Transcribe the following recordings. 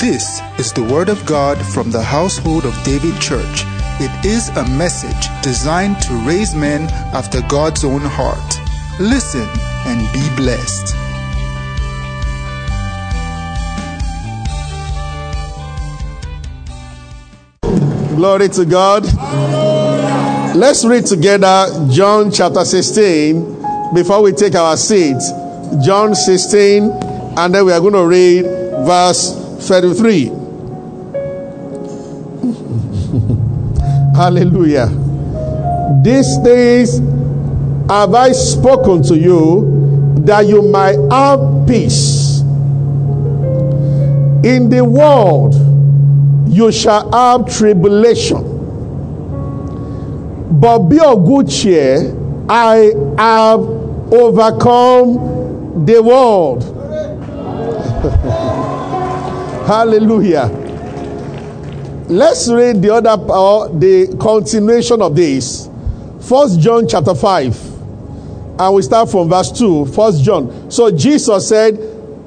This is the Word of God from the household of David Church. It is a message designed to raise men after God's own heart. Listen and be blessed. Glory to God. Let's read together John chapter 16 before we take our seats. John 16, and then we are going to read verse 33. Hallelujah. These days have I spoken to you that you might have peace. In the world you shall have tribulation. But be of good cheer, I have overcome the world. Hallelujah. Let's read the other uh, the continuation of this. First John chapter 5. And we start from verse 2. First John. So Jesus said,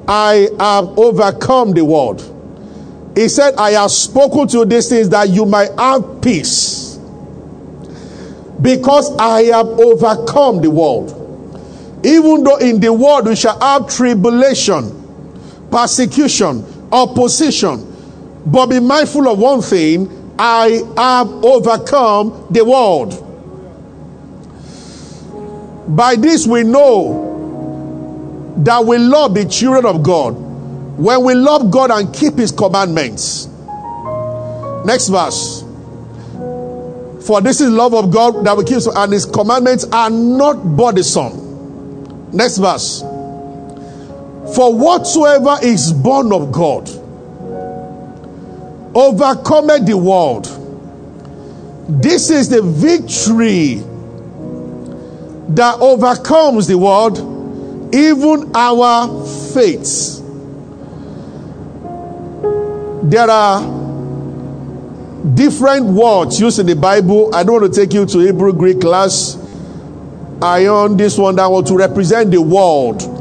I have overcome the world. He said, I have spoken to these things that you might have peace. Because I have overcome the world. Even though in the world we shall have tribulation, persecution, opposition. But be mindful of one thing I have overcome the world. By this we know that we love the children of God when we love God and keep His commandments. Next verse. For this is love of God that we keep, and His commandments are not burdensome. Next verse. For whatsoever is born of God overcometh the world. This is the victory that overcomes the world, even our faith. There are different words used in the Bible. I don't want to take you to Hebrew Greek class. I own this one that want to represent the world.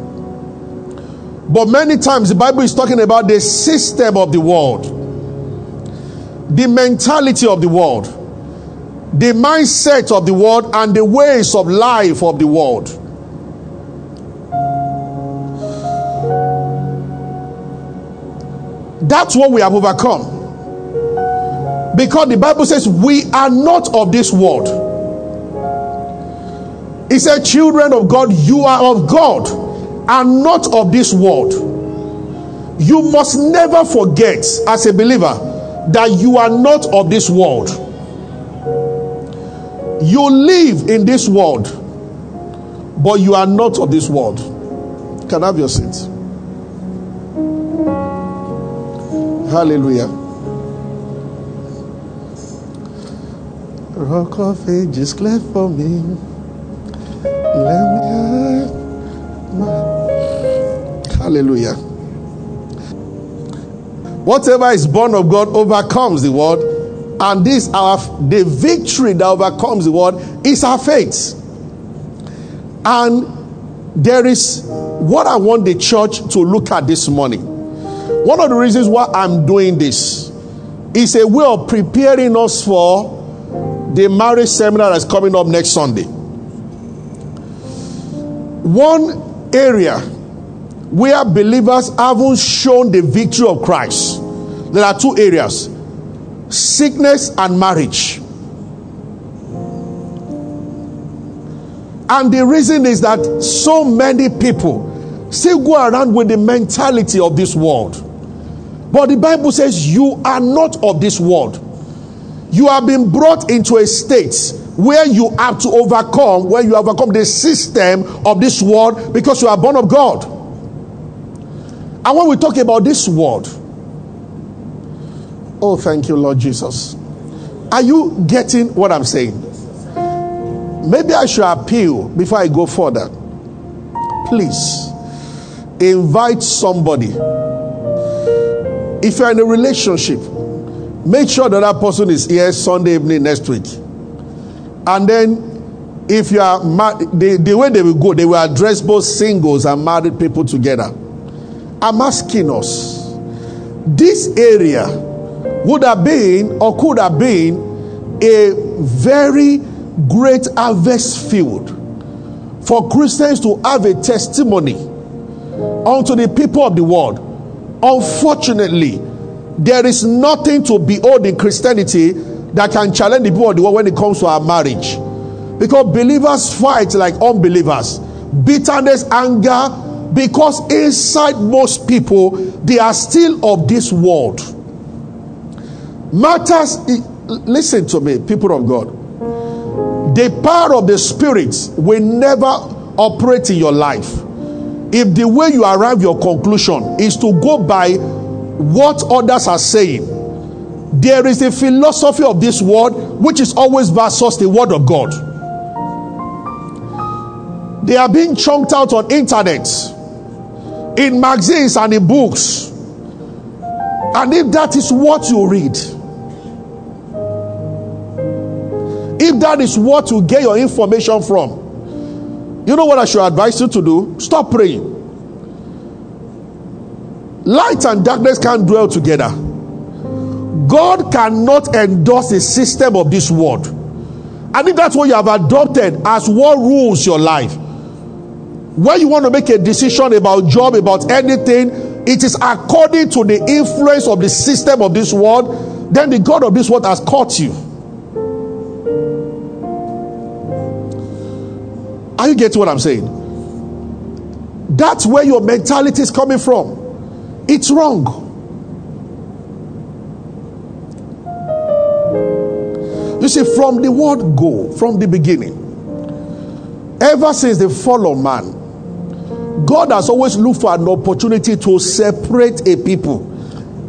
But many times the Bible is talking about the system of the world, the mentality of the world, the mindset of the world, and the ways of life of the world. That's what we have overcome. Because the Bible says we are not of this world. It said, Children of God, you are of God and not of this world. You must never forget, as a believer, that you are not of this world. You live in this world, but you are not of this world. Can I have your seat? Hallelujah. Rock of ages, clear for me. Let me have my... Hallelujah. Whatever is born of God overcomes the world, and this our the victory that overcomes the world is our faith. And there is what I want the church to look at this morning. One of the reasons why I'm doing this is a way of preparing us for the marriage seminar that's coming up next Sunday. One area where believers haven't shown the victory of Christ, there are two areas sickness and marriage. And the reason is that so many people still go around with the mentality of this world. But the Bible says you are not of this world. You have been brought into a state where you have to overcome, where you overcome the system of this world because you are born of God. And when we talk about this world, oh, thank you, Lord Jesus. Are you getting what I'm saying? Maybe I should appeal before I go further. Please invite somebody. If you're in a relationship, make sure that that person is here Sunday evening next week. And then, if you are married, the, the way they will go, they will address both singles and married people together. I'm asking us this area would have been or could have been a very great harvest field for Christians to have a testimony unto the people of the world. Unfortunately, there is nothing to behold in Christianity that can challenge the people of the world when it comes to our marriage. Because believers fight like unbelievers. Bitterness, anger, because inside most people, they are still of this world. Matters, listen to me, people of God. The power of the Spirit will never operate in your life if the way you arrive your conclusion is to go by what others are saying. There is a philosophy of this world which is always versus the word of God. They are being chunked out on internet in magazines and in books. And if that is what you read, if that is what you get your information from, you know what I should advise you to do? Stop praying. Light and darkness can't dwell together. God cannot endorse the system of this world. And if that's what you have adopted as what rules your life, when you want to make a decision about job, about anything, it is according to the influence of the system of this world, then the God of this world has caught you. Are you getting what I'm saying? That's where your mentality is coming from. It's wrong. You see, from the word go, from the beginning, ever since the fall of man, God has always looked for an opportunity to separate a people.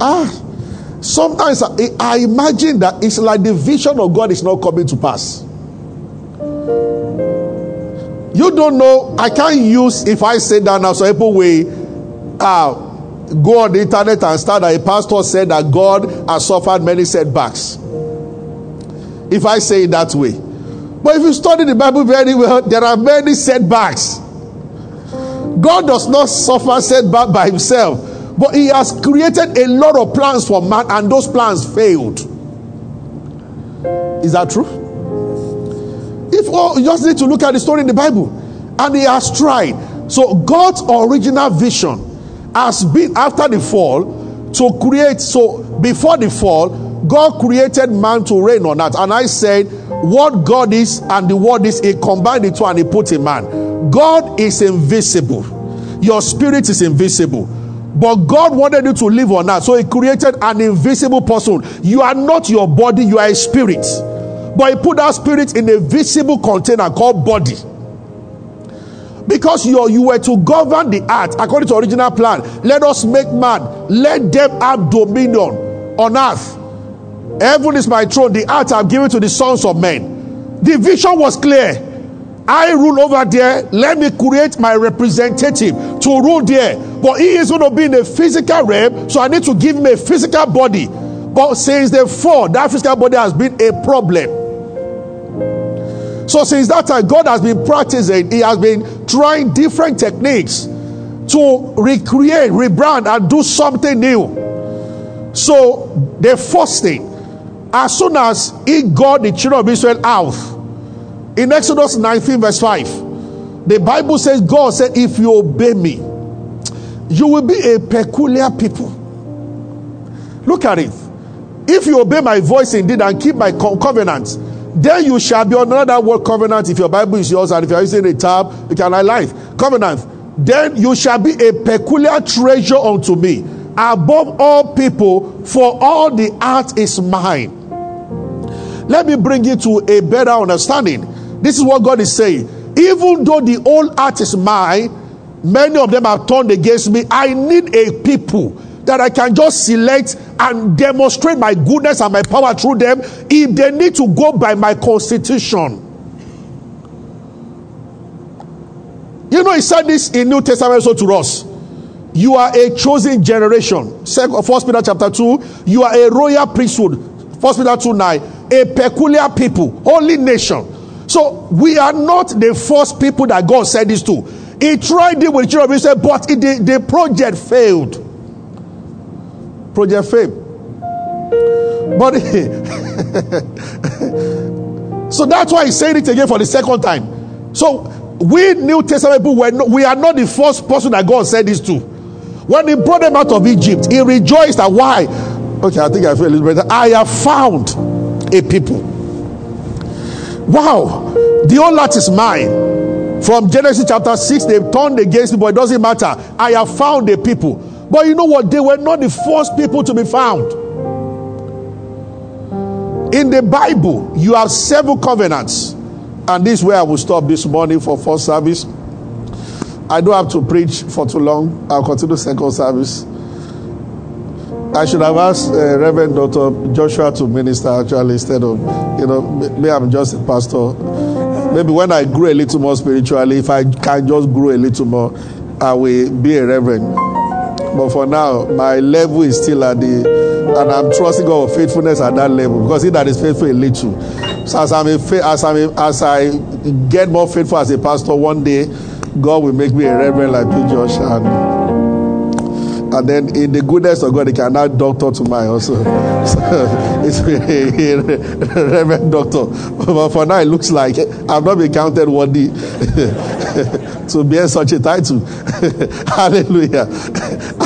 Ah, sometimes I, I imagine that it's like the vision of God is not coming to pass. You don't know. I can't use if I say that now, so people will uh, go on the internet and start that a pastor said that God has suffered many setbacks. If I say it that way. But if you study the Bible very well, there are many setbacks. God does not suffer setback by himself, but he has created a lot of plans for man, and those plans failed. Is that true? If you just need to look at the story in the Bible, and he has tried. So God's original vision has been after the fall to create. So before the fall, God created man to reign on that. And I said, what God is and the word is, He combined the two and He put a man. God is invisible. Your spirit is invisible. But God wanted you to live on that. So He created an invisible person. You are not your body, you are a spirit. But He put that spirit in a visible container called body. Because you you were to govern the earth according to original plan. Let us make man, let them have dominion on earth. Heaven is my throne, the earth I've given to the sons of men. The vision was clear. I rule over there. Let me create my representative to rule there. But he is going to be in a physical realm, so I need to give him a physical body. But since the fall, that physical body has been a problem. So since that time, God has been practicing, He has been trying different techniques to recreate, rebrand, and do something new. So the first thing, as soon as He got the children of Israel out, in Exodus 19, verse 5, the Bible says, God said, If you obey me, you will be a peculiar people. Look at it. If you obey my voice indeed and keep my covenant, then you shall be another word covenant. If your Bible is yours and if you're using a tab, you can highlight covenant. Then you shall be a peculiar treasure unto me above all people, for all the earth is mine. Let me bring you to a better understanding. This is what God is saying. Even though the old earth is mine, many of them have turned against me. I need a people that I can just select and demonstrate my goodness and my power through them if they need to go by my constitution. You know, he said this in New Testament also to us. You are a chosen generation. First Peter chapter 2. You are a royal priesthood. First Peter 2 9. A peculiar people, holy nation so we are not the first people that God said this to. He tried it with children Israel, but it, the, the project failed. Project failed. But so that's why he said it again for the second time. So we New Testament people were no, we are not the first person that God said this to. When he brought them out of Egypt, he rejoiced that why? Okay, I think I feel a little better. I have found a people. Wow, the whole lot is mine. From Genesis chapter 6, they've turned against me, but it doesn't matter. I have found the people. But you know what? They were not the first people to be found. In the Bible, you have seven covenants. And this is where I will stop this morning for first service. I don't have to preach for too long. I'll continue second service. I should have asked uh, Reverend Dr. Joshua to minister actually instead of, you know, maybe I'm just a pastor. Maybe when I grow a little more spiritually, if I can just grow a little more, I will be a reverend. But for now, my level is still at the, and I'm trusting God for faithfulness at that level because he that is faithful in little. So as I'm a, as I'm a, as I get more faithful as a pastor, one day God will make me a reverend like you, Josh, and and then in the goodness of God, he can now doctor to my also. So it's a, reverend doctor. But for now, it looks like I've not been counted worthy to bear such a title. Hallelujah.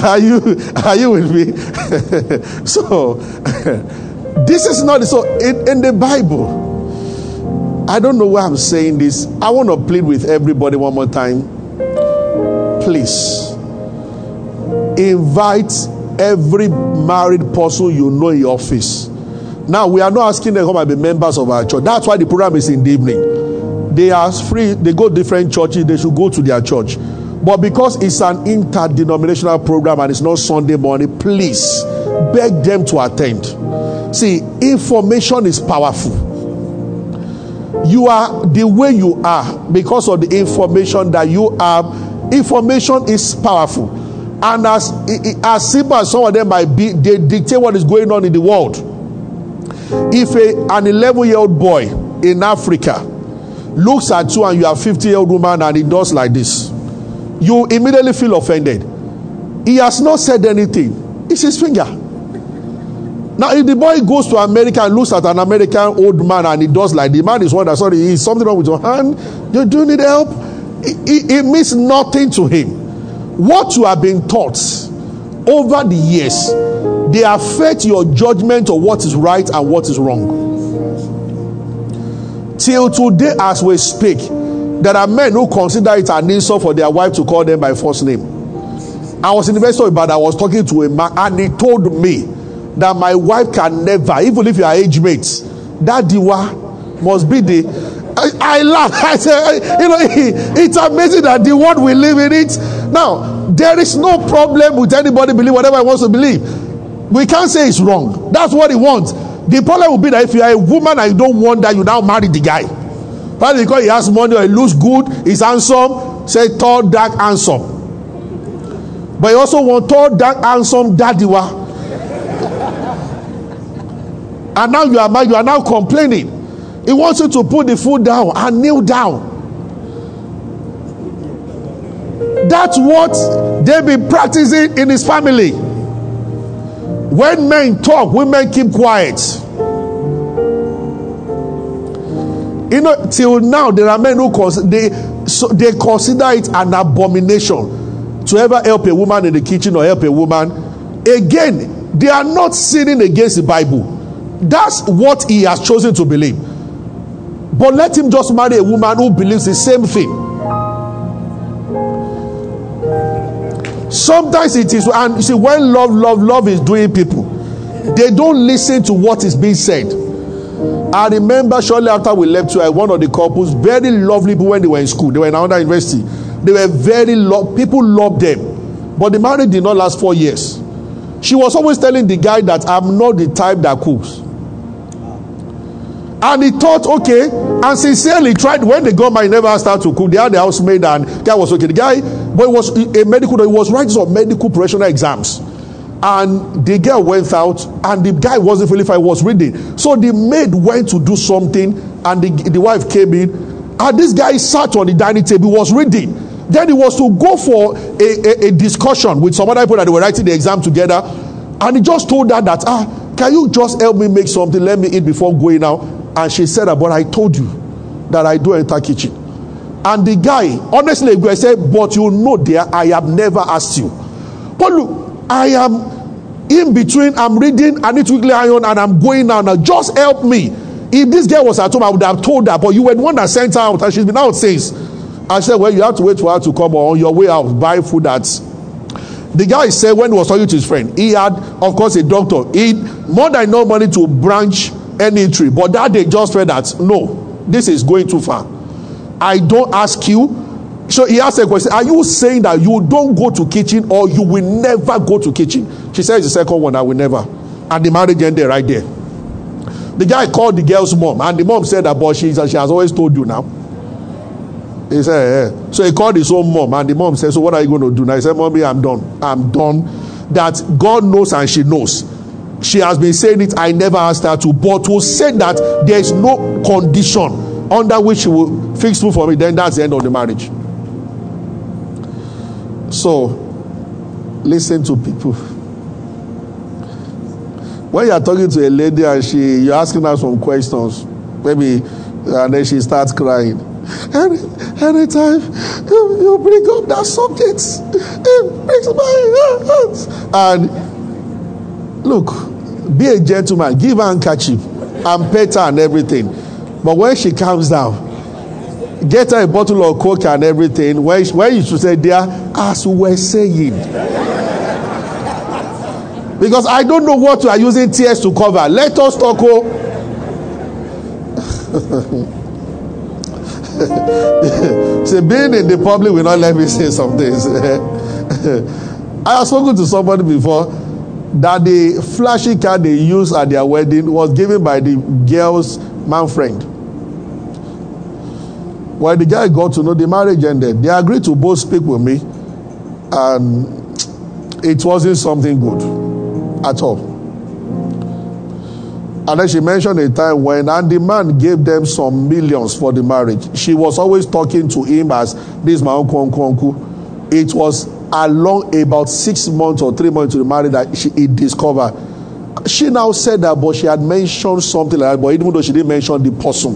Are you are you with me? so this is not so in, in the Bible. I don't know why I'm saying this. I want to plead with everybody one more time. Please invite every married person you know in your office. Now, we are not asking them to come and be members of our church. That's why the program is in the evening. They are free, they go different churches, they should go to their church. But because it's an interdenominational program and it's not Sunday morning, please beg them to attend. See, information is powerful. You are the way you are because of the information that you have. Information is powerful. And as, as simple as some of them might be, they dictate what is going on in the world. If a, an 11 year old boy in Africa looks at you and you are 50 year old woman and he does like this, you immediately feel offended. He has not said anything, it's his finger. Now, if the boy goes to America and looks at an American old man and he does like the man is wonder, sorry, is something wrong with your hand? You do need help? It, it, it means nothing to him what you have been taught over the years they affect your judgment of what is right and what is wrong till today as we speak there are men who consider it an insult for their wife to call them by first name i was in the university but i was talking to a man and he told me that my wife can never even if you are age mates that diwa must be the I, I laugh. I say, you know, it's amazing that the world we live in it. Now, there is no problem with anybody believe whatever he wants to believe. We can't say it's wrong. That's what he wants. The problem will be that if you are a woman and you don't want that, you now marry the guy. Probably because he has money or he looks good, he's handsome, say tall, dark, handsome. But you also want tall, dark, handsome, daddy daddywa. and now you are you are now complaining. He wants you to put the food down and kneel down. That's what they've been practicing in his family. When men talk, women keep quiet. You know, till now, there are men who cons- they, so they consider it an abomination to ever help a woman in the kitchen or help a woman. Again, they are not sinning against the Bible. That's what he has chosen to believe. But let him just marry a woman who believes the same thing. Sometimes it is, and you see, when love, love, love is doing people, they don't listen to what is being said. I remember shortly after we left you, one of the couples, very lovely people when they were in school, they were in another university. They were very love, people loved them. But the marriage did not last four years. She was always telling the guy that I'm not the type that cooks. And he thought, okay, and sincerely tried. When they got married, never started to cook. They had the housemaid, and guy was okay. The guy, but it was a medical. He was writing some medical professional exams, and the girl went out, and the guy wasn't feeling fine. Was reading. So the maid went to do something, and the, the wife came in, and this guy sat on the dining table, was reading. Then he was to go for a, a, a discussion with some other people that were writing the exam together And he just told her that, ah, can you just help me make something? Let me eat before going out. And she said, but I told you that I do enter kitchen. And the guy, honestly, I said, but you know, dear, I have never asked you. But look, I am in between. I'm reading, I need to quickly iron, and I'm going now. Now, just help me. If this girl was at home, I would have told her, but you were the one that sent her out, and she's been out since. I said, Well, you have to wait for her to come on your way out, buy food at. The guy said when he was talking to his friend, he had, of course, a doctor. He more than no money to branch any tree, but that day just felt that no, this is going too far. I don't ask you. So he asked a question: Are you saying that you don't go to kitchen or you will never go to kitchen? She says the second one, I will never. And the marriage ended right there. The guy called the girl's mom, and the mom said that, but she, she has always told you now. He said, yeah. So he called his own mom, and the mom said, So what are you going to do now? He said, Mommy, I'm done. I'm done. That God knows and she knows. She has been saying it, I never asked her to, but to say that there is no condition under which she will fix food for me, then that's the end of the marriage. So, listen to people. When you are talking to a lady and she you're asking her some questions, maybe and then she starts crying. Any, anytime you, you bring up that subject, it breaks my heart. And look, be a gentleman, give her handkerchief and pet her and everything. But when she comes down, get her a bottle of coke and everything. When, when you should say, dear, as we were saying. because I don't know what you are using tears to cover. Let us talk. Oh. See, being in the public will not let me say some things. I have spoken to somebody before that the flashy car they used at their wedding was given by the girl's man friend. When the guy got to know the marriage ended, they agreed to both speak with me, and it wasn't something good at all. And then she mentioned a time when, and the man gave them some millions for the marriage. She was always talking to him as this my uncle, uncle, uncle. It was along about six months or three months to the marriage that she he discovered. She now said that, but she had mentioned something like that, but even though she didn't mention the person,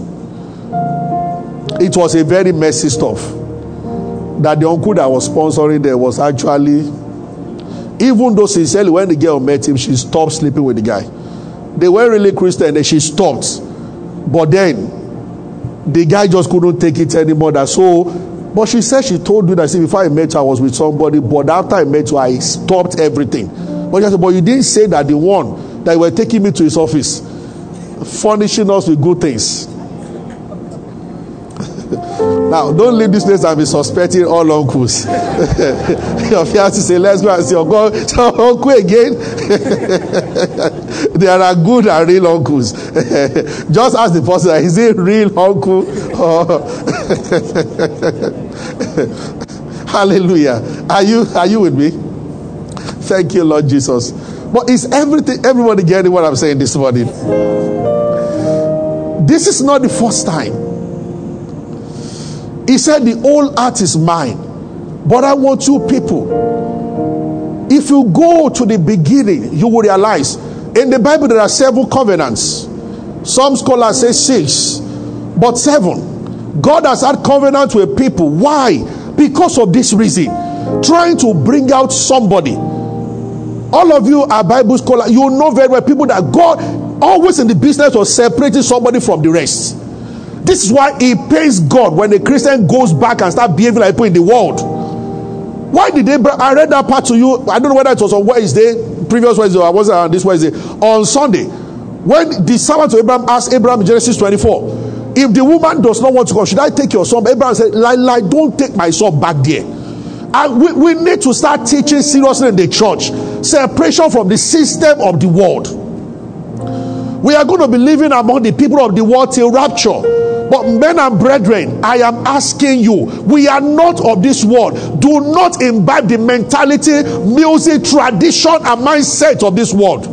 it was a very messy stuff. That the uncle that was sponsoring there was actually, even though sincerely, when the girl met him, she stopped sleeping with the guy. They were really Christian and she stopped. But then the guy just couldn't take it anymore. That so, but she said she told you that see, before I met her, I was with somebody, but after I met you, I stopped everything. But she said, but you didn't say that the one that you were taking me to his office, furnishing us with good things. Now, don't leave this place and be suspecting all uncles. your fiancé say, let's go and see your God, uncle again. there are good and real uncles. Just ask the person, is it real uncle? Hallelujah. Are you are you with me? Thank you, Lord Jesus. But is everything everybody getting what I'm saying this morning? This is not the first time. He said, The old art is mine. But I want you people. If you go to the beginning, you will realize in the Bible there are seven covenants. Some scholars say six, but seven. God has had covenant with people. Why? Because of this reason. Trying to bring out somebody. All of you are Bible scholars. You know very well people that God always in the business of separating somebody from the rest. This is why it pains God when a Christian goes back and start behaving like people in the world. Why did Abraham? I read that part to you. I don't know whether it was on Wednesday, previous Wednesday, or was it on this Wednesday? On Sunday, when the servant of Abraham asked Abraham in Genesis 24, if the woman does not want to come, should I take your son? Abraham said, like, like don't take my son back there. And we, we need to start teaching seriously in the church separation from the system of the world. We are going to be living among the people of the world till rapture. But, men and brethren, I am asking you, we are not of this world. Do not imbibe the mentality, music, tradition, and mindset of this world.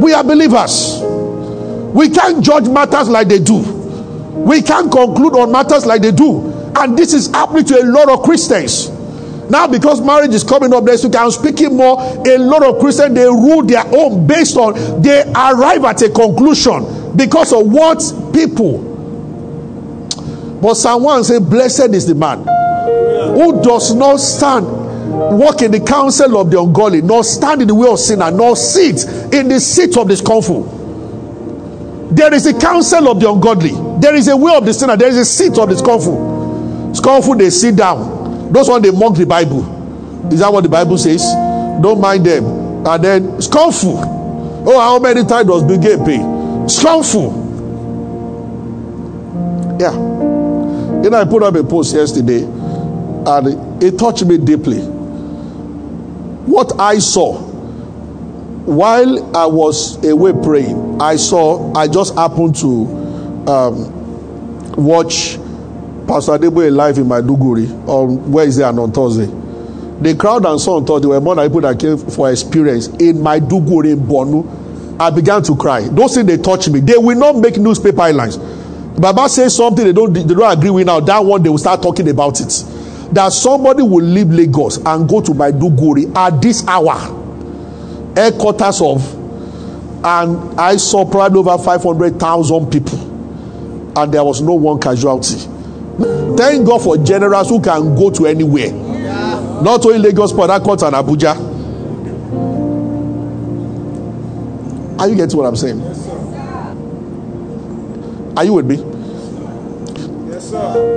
We are believers. We can't judge matters like they do, we can't conclude on matters like they do. And this is happening to a lot of Christians. Now, because marriage is coming up next week, I'm speaking more. A lot of Christians they rule their own based on they arrive at a conclusion because of what people. But 1 says, Blessed is the man who does not stand, walk in the counsel of the ungodly, nor stand in the way of sinner, nor sit in the seat of the scornful. There is a counsel of the ungodly, there is a way of the sinner, there is a seat of the scornful. Scornful, they sit down those one they mock the Bible. Is that what the Bible says? Don't mind them. And then scornful. Oh, how many times does Bill Gates pay? Scornful. Yeah. You know, I put up a post yesterday and it touched me deeply. What I saw while I was away praying, I saw, I just happened to um, watch Pastor Adeboye live in Maiduguri on Wednesday and on Thursday. The crowd and so on Thursday were more than people that came for experience in Maiduguri, in Bonu. I began to cry. Those things they touch me. They will not make newspaper headlines. Baba says something they don't they don't agree with now. That one they will start talking about it. That somebody will leave Lagos and go to Maiduguri at this hour, headquarters of, and I saw probably over five hundred thousand people, and there was no one casualty. Thank God for generals who can go to anywhere. Yeah. Not only Lagos, but Port and Abuja. Are you getting what I'm saying? Yes. Are you with me? Yes, sir.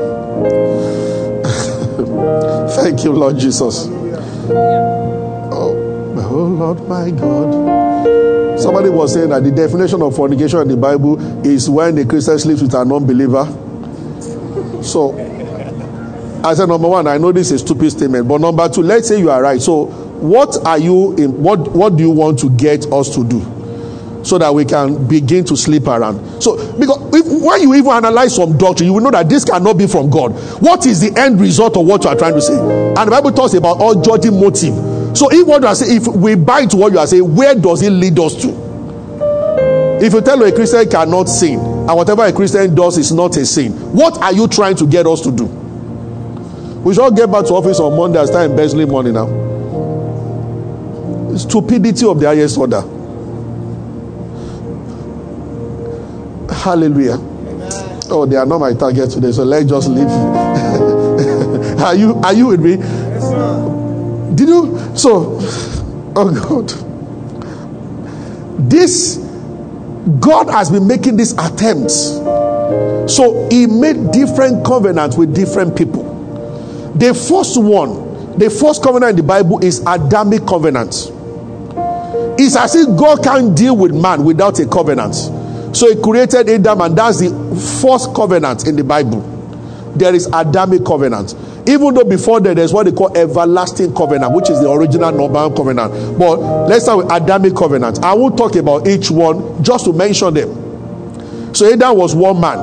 Thank you, Lord Jesus. Oh, oh, Lord my God. Somebody was saying that the definition of fornication in the Bible is when a Christian sleeps with a non believer so I said, number one, I know this is a stupid statement, but number two, let's say you are right. So what are you in what what do you want to get us to do? So that we can begin to sleep around. So because if, when you even analyze some doctrine, you will know that this cannot be from God. What is the end result of what you are trying to say? And the Bible talks about all judging motive. So if what you are saying, if we buy to what you are saying, where does it lead us to? If you tell a Christian cannot sin, and whatever a Christian does is not a sin, what are you trying to get us to do? We should all get back to office on Monday and start embezzling money now. Stupidity of the highest order. Hallelujah. Amen. Oh, they are not my target today, so let's just leave. are you are you with me? Yes, sir. Did you so oh God. This God has been making these attempts. So he made different covenants with different people. The first one, the first covenant in the Bible is Adamic covenant. It's as if God can't deal with man without a covenant. So he created Adam, and that's the first covenant in the Bible. There is Adamic covenant. Even though before that, there's what they call everlasting covenant, which is the original normal covenant. But let's start with Adamic covenant. I won't talk about each one, just to mention them. So Adam was one man,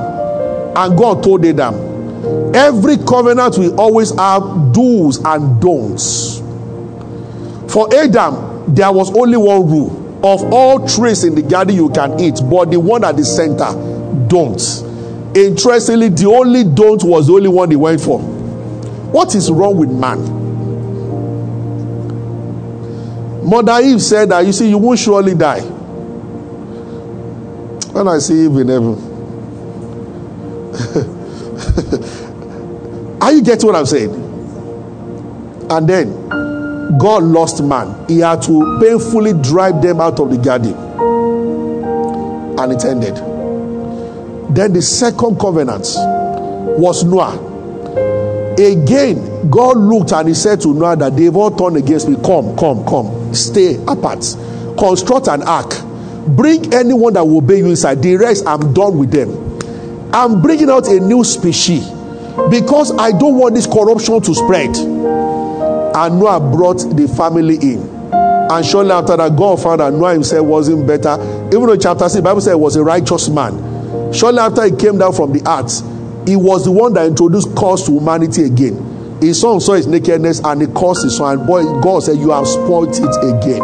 and God told Adam, every covenant will always have do's and don'ts. For Adam, there was only one rule of all trees in the garden you can eat, but the one at the center, don't. Interestingly, the only don't was the only one he went for. What is wrong with man? Mother Eve said that you see, you won't surely die. When I see Eve in heaven, are you getting what I'm saying? And then God lost man. He had to painfully drive them out of the garden. And it ended. Then the second covenant was Noah. Again, God looked and he said to Noah that they've all turned against me. Come, come, come. Stay apart. Construct an ark. Bring anyone that will obey you inside. The rest, I'm done with them. I'm bringing out a new species because I don't want this corruption to spread. And Noah brought the family in. And shortly after that, God found that Noah himself wasn't better. Even though chapter 6, Bible said he was a righteous man. Shortly after he came down from the earth, he was the one that introduced curse to humanity again. His son saw his nakedness and he cursed his son. And boy, God said, You have spoiled it again.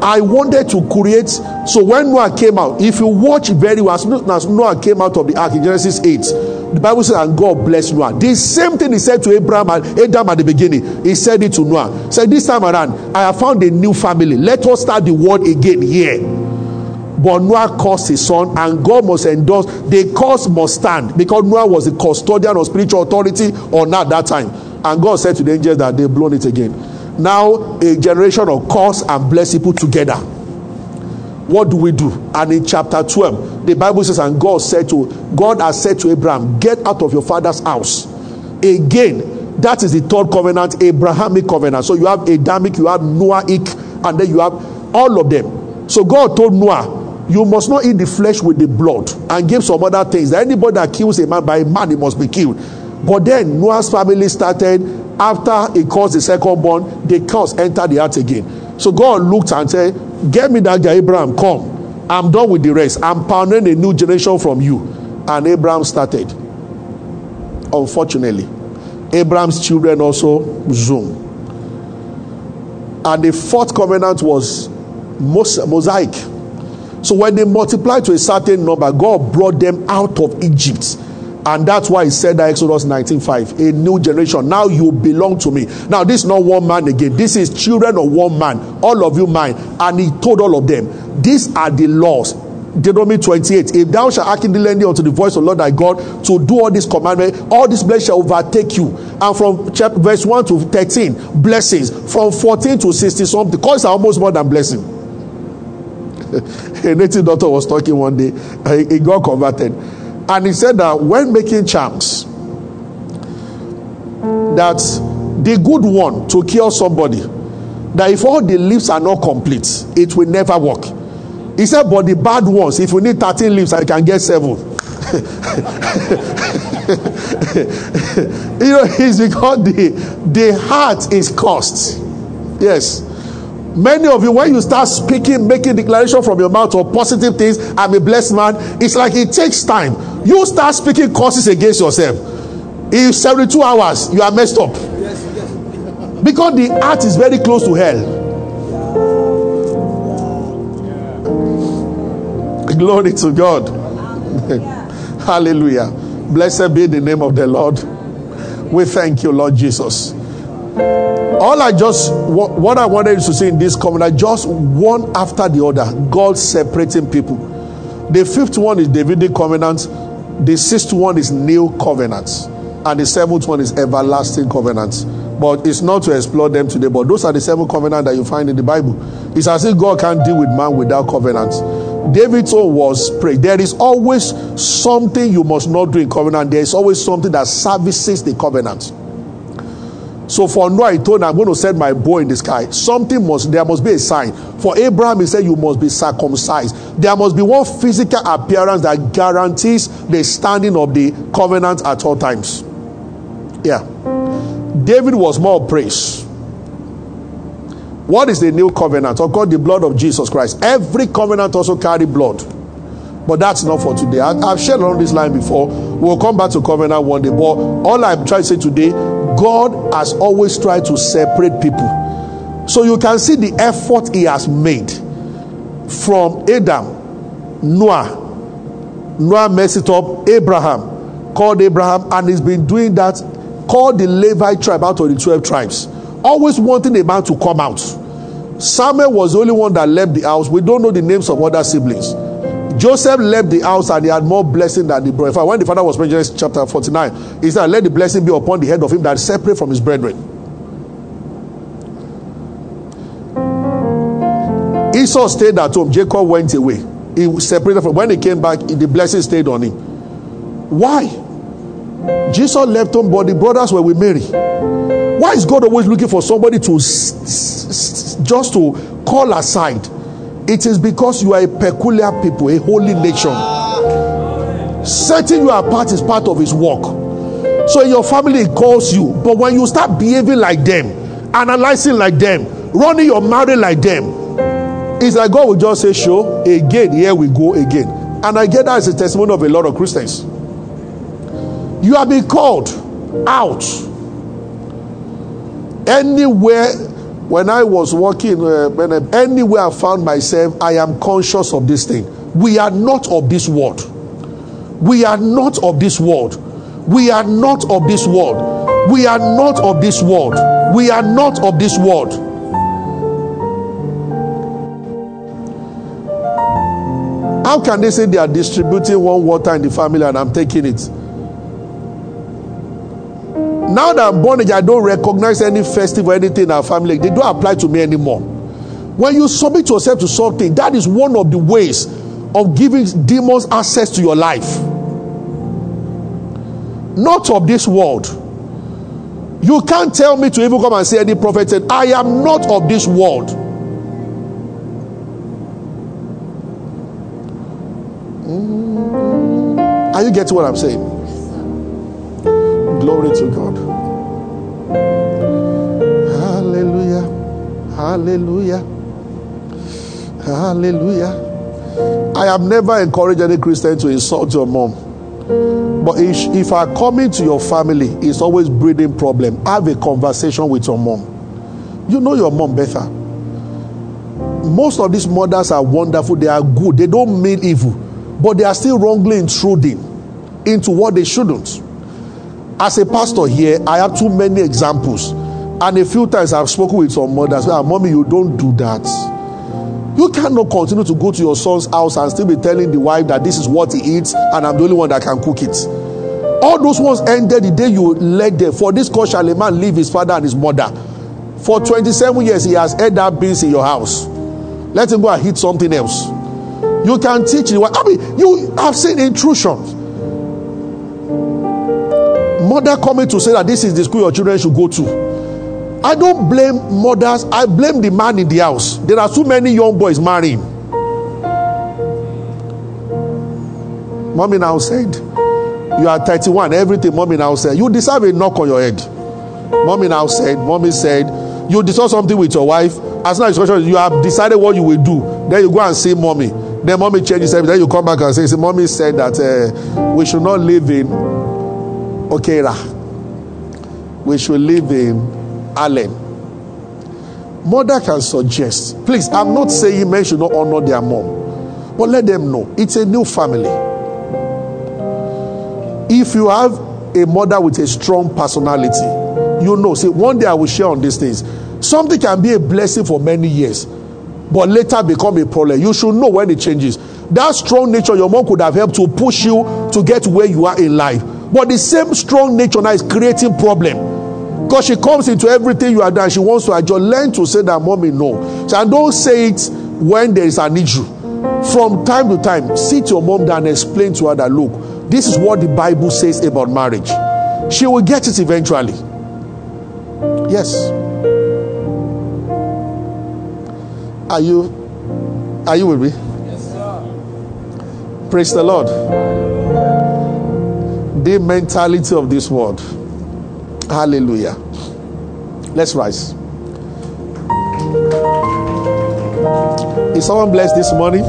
I wanted to create. So when Noah came out, if you watch very well, as Noah came out of the ark in Genesis 8, The Bible says, and God blessed Noah. The same thing he said to Abraham and Adam at the beginning. He said it to Noah. He said, This time around, I have found a new family. Let us start the world again here. But Noah cursed his son, and God must endorse. The curse must stand because Noah was the custodian of spiritual authority on at that time. And God said to the angels that they've blown it again. Now, a generation of curse and bless people together. What do we do? And in chapter 12, the Bible says, And God said to God has said to Abraham, Get out of your father's house. Again, that is the third covenant, Abrahamic covenant. So you have Adamic, you have Noahic, and then you have all of them. So God told Noah, You must not eat the flesh with the blood, and give some other things. That anybody that kills a man by a man, he must be killed. But then Noah's family started after he caused the second born, the curse entered the earth again. So God looked and said, Get me that guy, Abraham, come. I'm done with the rest. I'm pioneering a new generation from you. And Abraham started. Unfortunately, Abraham's children also zoom. And the fourth covenant was mosaic. So when they multiplied to a certain number, God brought them out of Egypt and that's why he said that Exodus 19:5, a new generation. Now you belong to me. Now, this is not one man again. This is children of one man, all of you mine. And he told all of them, These are the laws. Deuteronomy 28. If thou shalt hearken diligently unto the voice of the Lord thy God to do all these commandments, all this blessing shall overtake you. And from chapter verse 1 to 13, blessings. From 14 to 60 something. Because are almost more than blessing. a native doctor was talking one day, he got converted and he said that when making charms, that the good one to cure somebody, that if all the leaves are not complete, it will never work. He said, but the bad ones, if you need 13 leaves, I can get seven. you know, it's because the, the heart is cursed. Yes. Many of you, when you start speaking, making declaration from your mouth of positive things, I'm a blessed man, it's like it takes time. You start speaking curses against yourself. In 72 hours, you are messed up. Because the heart is very close to hell. Glory to God. Hallelujah. Blessed be the name of the Lord. We thank you, Lord Jesus. All I just, what I wanted to see in this covenant, just one after the other, God separating people. The fifth one is Davidic covenant, the sixth one is new covenant, and the seventh one is everlasting covenant. But it's not to explore them today, but those are the seven covenants that you find in the Bible. It's as if God can't deal with man without covenants. David's own was pray. There is always something you must not do in covenant. There is always something that services the covenant. So for Noah, he told, I'm going to send my bow in the sky. Something must, there must be a sign. For Abraham, he said, You must be circumcised. There must be one physical appearance that guarantees the standing of the covenant at all times. Yeah. David was more praise. What is the new covenant? Of course, the blood of Jesus Christ. Every covenant also carry blood. But that's not for today. I, have shared along this line before. We'll come back to covenant one day. But all I'm trying to say today, God has always tried to separate people. So you can see the effort he has made from Adam, Noah. Noah messed it up, Abraham, called Abraham, and he's been doing that, called the Levite tribe out of the 12 tribes. Always wanting a man to come out. Samuel was the only one that left the house. We don't know the names of other siblings. Joseph left the house and he had more blessing than the brother. In fact, when the father was praying, Genesis chapter 49, he said, Let the blessing be upon the head of him that separate from his brethren. Esau stayed at home. Jacob went away. He separated from when he came back, the blessing stayed on him. Why? Jesus left home, but the brothers were with Mary. Why is God always looking for somebody to just to call aside? It is because you are a peculiar people, a holy nation. Setting you apart is part of his work. So your family calls you, but when you start behaving like them, analyzing like them, running your marriage like them, it's like God will just say, Show again, here we go again. And I get that as a testimony of a lot of Christians. You have been called out anywhere when I was when, uh, anywhere I found myself, I am conscious of this thing. We are not of this world. We are not of this world. We are not of this world. We are not of this world. We are not of this world. How can they say they are distributing one water in the family and I'm taking it? Now that I'm born again, I don't recognize any festival, anything in our family. They don't apply to me anymore. When you submit yourself to something, that is one of the ways of giving demons access to your life. Not of this world. You can't tell me to even come and say any prophet said, I am not of this world. Mm. Are you getting what I'm saying? Glory to God. Hallelujah. Hallelujah. I have never encouraged any Christian to insult your mom. But if, if I come into your family, it's always breeding problem. Have a conversation with your mom. You know your mom better. Most of these mothers are wonderful. They are good. They don't mean evil, but they are still wrongly intruding into what they shouldn't. As a pastor here, I have too many examples, and a few times I've spoken with some mothers. Ah, mommy, you don't do that you cannot continue to go to your son's house and still be telling the wife that this is what he eats and I'm the only one that can cook it. All those ones ended the day you led them. For this cause shall a man leave his father and his mother. For 27 years, he has had that beans in your house. Let him go and hit something else. You can teach it. I mean, you have seen intrusions. Mother coming to say that this is the school your children should go to. I don't blame mothers, I blame the man in the house. There are too many young boys marrying. Mommy now said, You are 31, everything mommy now said. You deserve a knock on your head. Mommy now said, Mommy said, You discuss something with your wife. As now you have decided what you will do. Then you go and see mommy. Then mommy changes everything. Then you come back and say, See, Mommy said that uh, we should not live in Okera. We should live in Allen. Mother can suggest. Please, I'm not saying men should not honor their mom, but let them know it's a new family. If you have a mother with a strong personality, you know, see, one day I will share on these things. Something can be a blessing for many years, but later become a problem. You should know when it changes. That strong nature your mom could have helped to push you to get where you are in life. But the same strong nature now is creating problem. Because she comes into everything you are done. She wants to adjust. Learn to say that, mommy, no. So, and don't say it when there is an issue. From time to time, sit your mom down and explain to her that, look, this is what the Bible says about marriage. She will get it eventually. Yes. Are you are you with me? Yes, sir. Praise the Lord. The mentality of this world Hallelujah. Let's rise. Is someone blessed this morning?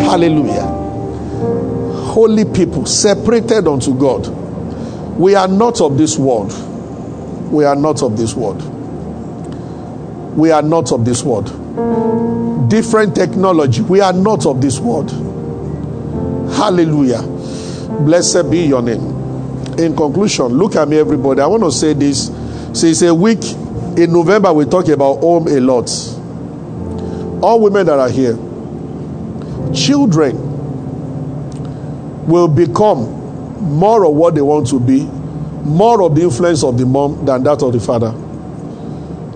Hallelujah. Holy people, separated unto God. We are not of this world. We are not of this world. We are not of this world. Different technology. We are not of this world. Hallelujah. Blessed be your name in conclusion, look at me, everybody. I want to say this. It's a week in November. We talk about home a lot. All women that are here, children will become more of what they want to be, more of the influence of the mom than that of the father.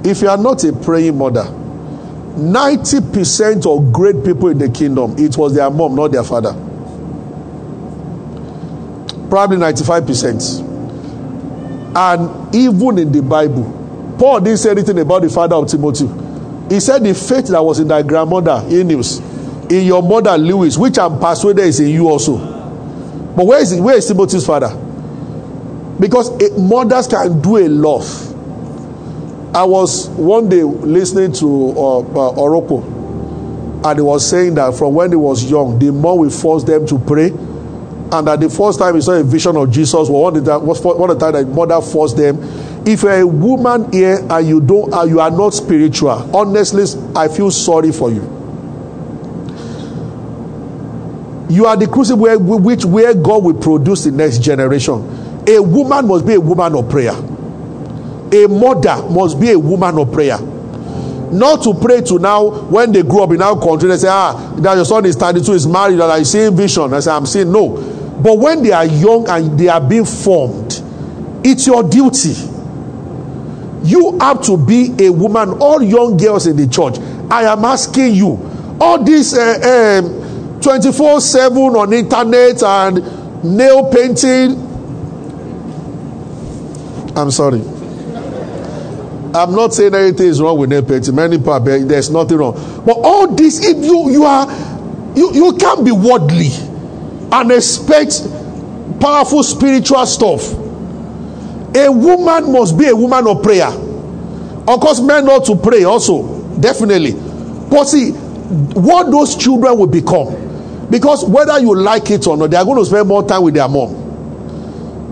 If you are not a praying mother, 90% of great people in the kingdom, it was their mom, not their father probably 95%. And even in the Bible, Paul didn't say anything about the father of Timothy. He said the faith that was in thy grandmother, Eunice, in your mother, Lewis, which I'm persuaded is in you also. But where is, where is Timothy's father? Because it, mothers can do a lot. I was one day listening to uh, uh, Oroko, and he was saying that from when he was young, the more we force them to pray, and that the first time he saw a vision of Jesus one was one of the time that mother forced them. If you're a woman here and you don't, and you are not spiritual, honestly, I feel sorry for you. You are the crucible where, which where God will produce the next generation. A woman must be a woman of prayer. A mother must be a woman of prayer. Not to pray to now when they grow up in our country, they say, ah, that your son is 32, is married, and I see vision. I say, I'm saying no. But when they are young and they are being formed, it's your duty. You have to be a woman. All young girls in the church, I am asking you, all these uh, um, 24 7 on internet and nail painting. I'm sorry. I'm not saying anything is wrong with nail. Many people, there's nothing wrong. But all this, if you you are you, you can't be worldly and expect powerful spiritual stuff. A woman must be a woman of prayer. Of course, men ought to pray also, definitely. But see, what those children will become, because whether you like it or not, they are going to spend more time with their mom.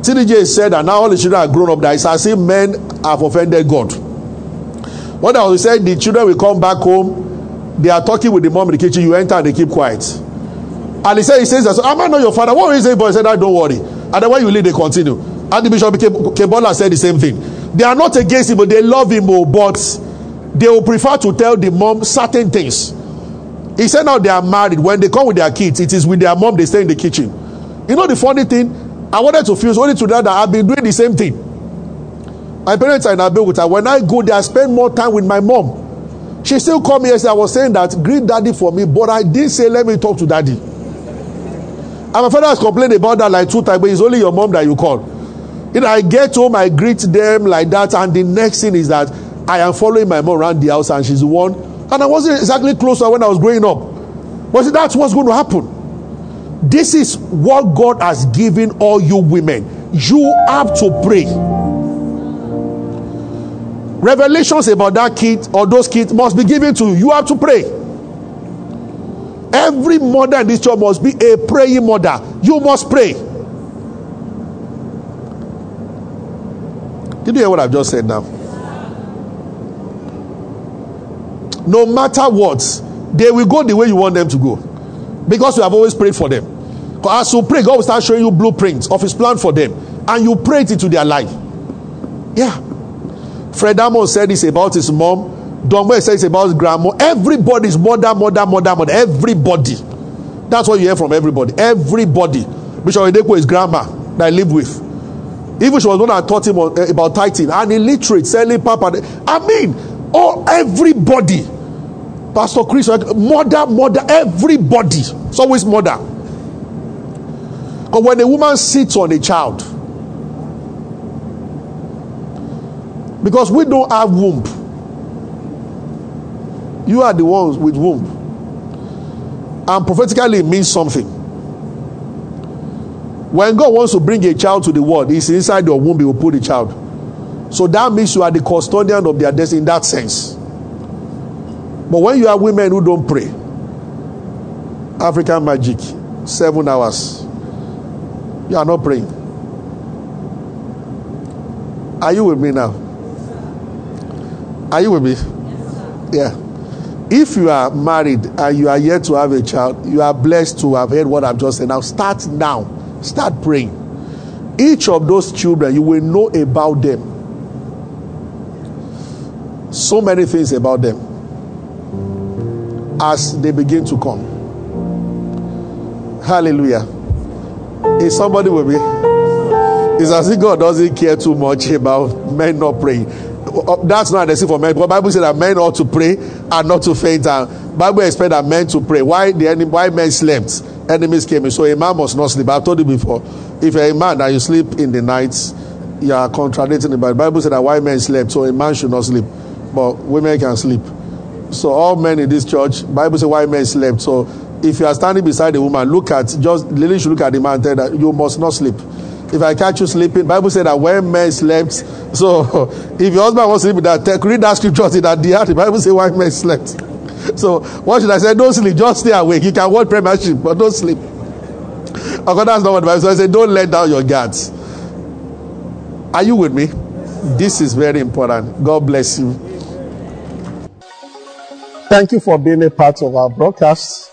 TDJ said that now all the children are grown up, that it's as if men have offended God. What I was saying, the children will come back home, they are talking with the mom in the kitchen, you enter and they keep quiet. And he said, he says, Am I not your father? What will he say? Boy, he said, Don't worry. And then when you leave, they continue. And the Bishop Kebola said the same thing. They are not against him, but they love him, oh, but they will prefer to tell the mom certain things. He said now they are married. When they come with their kids, it is with their mom they stay in the kitchen. You know the funny thing? I wanted to fuse only to that, that I've been doing the same thing. My parents are in Abeokuta. When I go there, I spend more time with my mom. She still called me yesterday. I was saying that greet daddy for me, but I didn't say let me talk to daddy. And my father has complained about that like two times, but it's only your mom that you call. You know, I get home, I greet them like that, and the next thing is that I am following my mom around the house, and she's the one. And I wasn't exactly close to her when I was growing up. But see, that's what's going to happen. This is what God has given all you women. You have to pray. Revelations about that kid or those kids must be given to you. You have to pray. Every mother in this church must be a praying mother. You must pray. Did you hear what I've just said now? No matter what, they will go the way you want them to go. Because you have always prayed for them. As you pray, God will start showing you blueprints of His plan for them. And you pray it into their life. Yeah. Fred Hammond said this about his mom. Don said this about his grandma. Everybody's mother, mother, mother, mother. Everybody. That's what you hear from everybody. Everybody. Bishop Oyedepo is grandma that I live with. Even she was one that taught him uh, about tithing. And illiterate, selling papa. I mean, all everybody. Pastor Chris, mother, mother, everybody. It's always mother. Because when a woman sits on a child, because we don't have womb, you are the ones with womb. And prophetically, it means something. When God wants to bring a child to the world, He's inside your womb, He will put the child. So that means you are the custodian of their destiny in that sense. But when you are women who don't pray, African magic, seven hours, you are not praying. Are you with me now? Are you with me? Yeah. If you are married and you are yet to have a child, you are blessed to have heard what I've just said. Now start now. Start praying. Each of those children, you will know about them. So many things about them as they begin to come. Hallelujah. Is somebody with me? It's as if God doesn't care too much about men not praying. That's not a sin for men. But Bible says that men ought to pray and not to faint. And Bible expect that men to pray. Why the enemy, why men slept? enemies came in. So a man must not sleep. I've told you before. If you're a man and you sleep in the nights, you are contradicting the Bible. The Bible said that white men slept, so a man should not sleep. But women can sleep. So all men in this church, Bible says white men slept. So if you are standing beside a woman, look at just Lily should look at the man and tell that you must not sleep. If I catch you sleeping, Bible said that when men slept, so if your husband wants to sleep that, read that scripture in that the Bible says white men slept. So what should I say? Don't sleep, just stay awake. You can watch premiership, but don't sleep. Okay, that's not what the Bible says. Say, don't let down your guards. Are you with me? This is very important. God bless you. Thank you for being a part of our broadcast.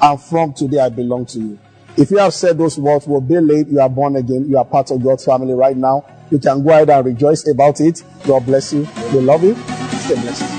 and from today I belong to you. If you have said those words, will be late, you are born again, you are part of God's family right now. You can go ahead and rejoice about it. God bless you. We love you. Stay blessed.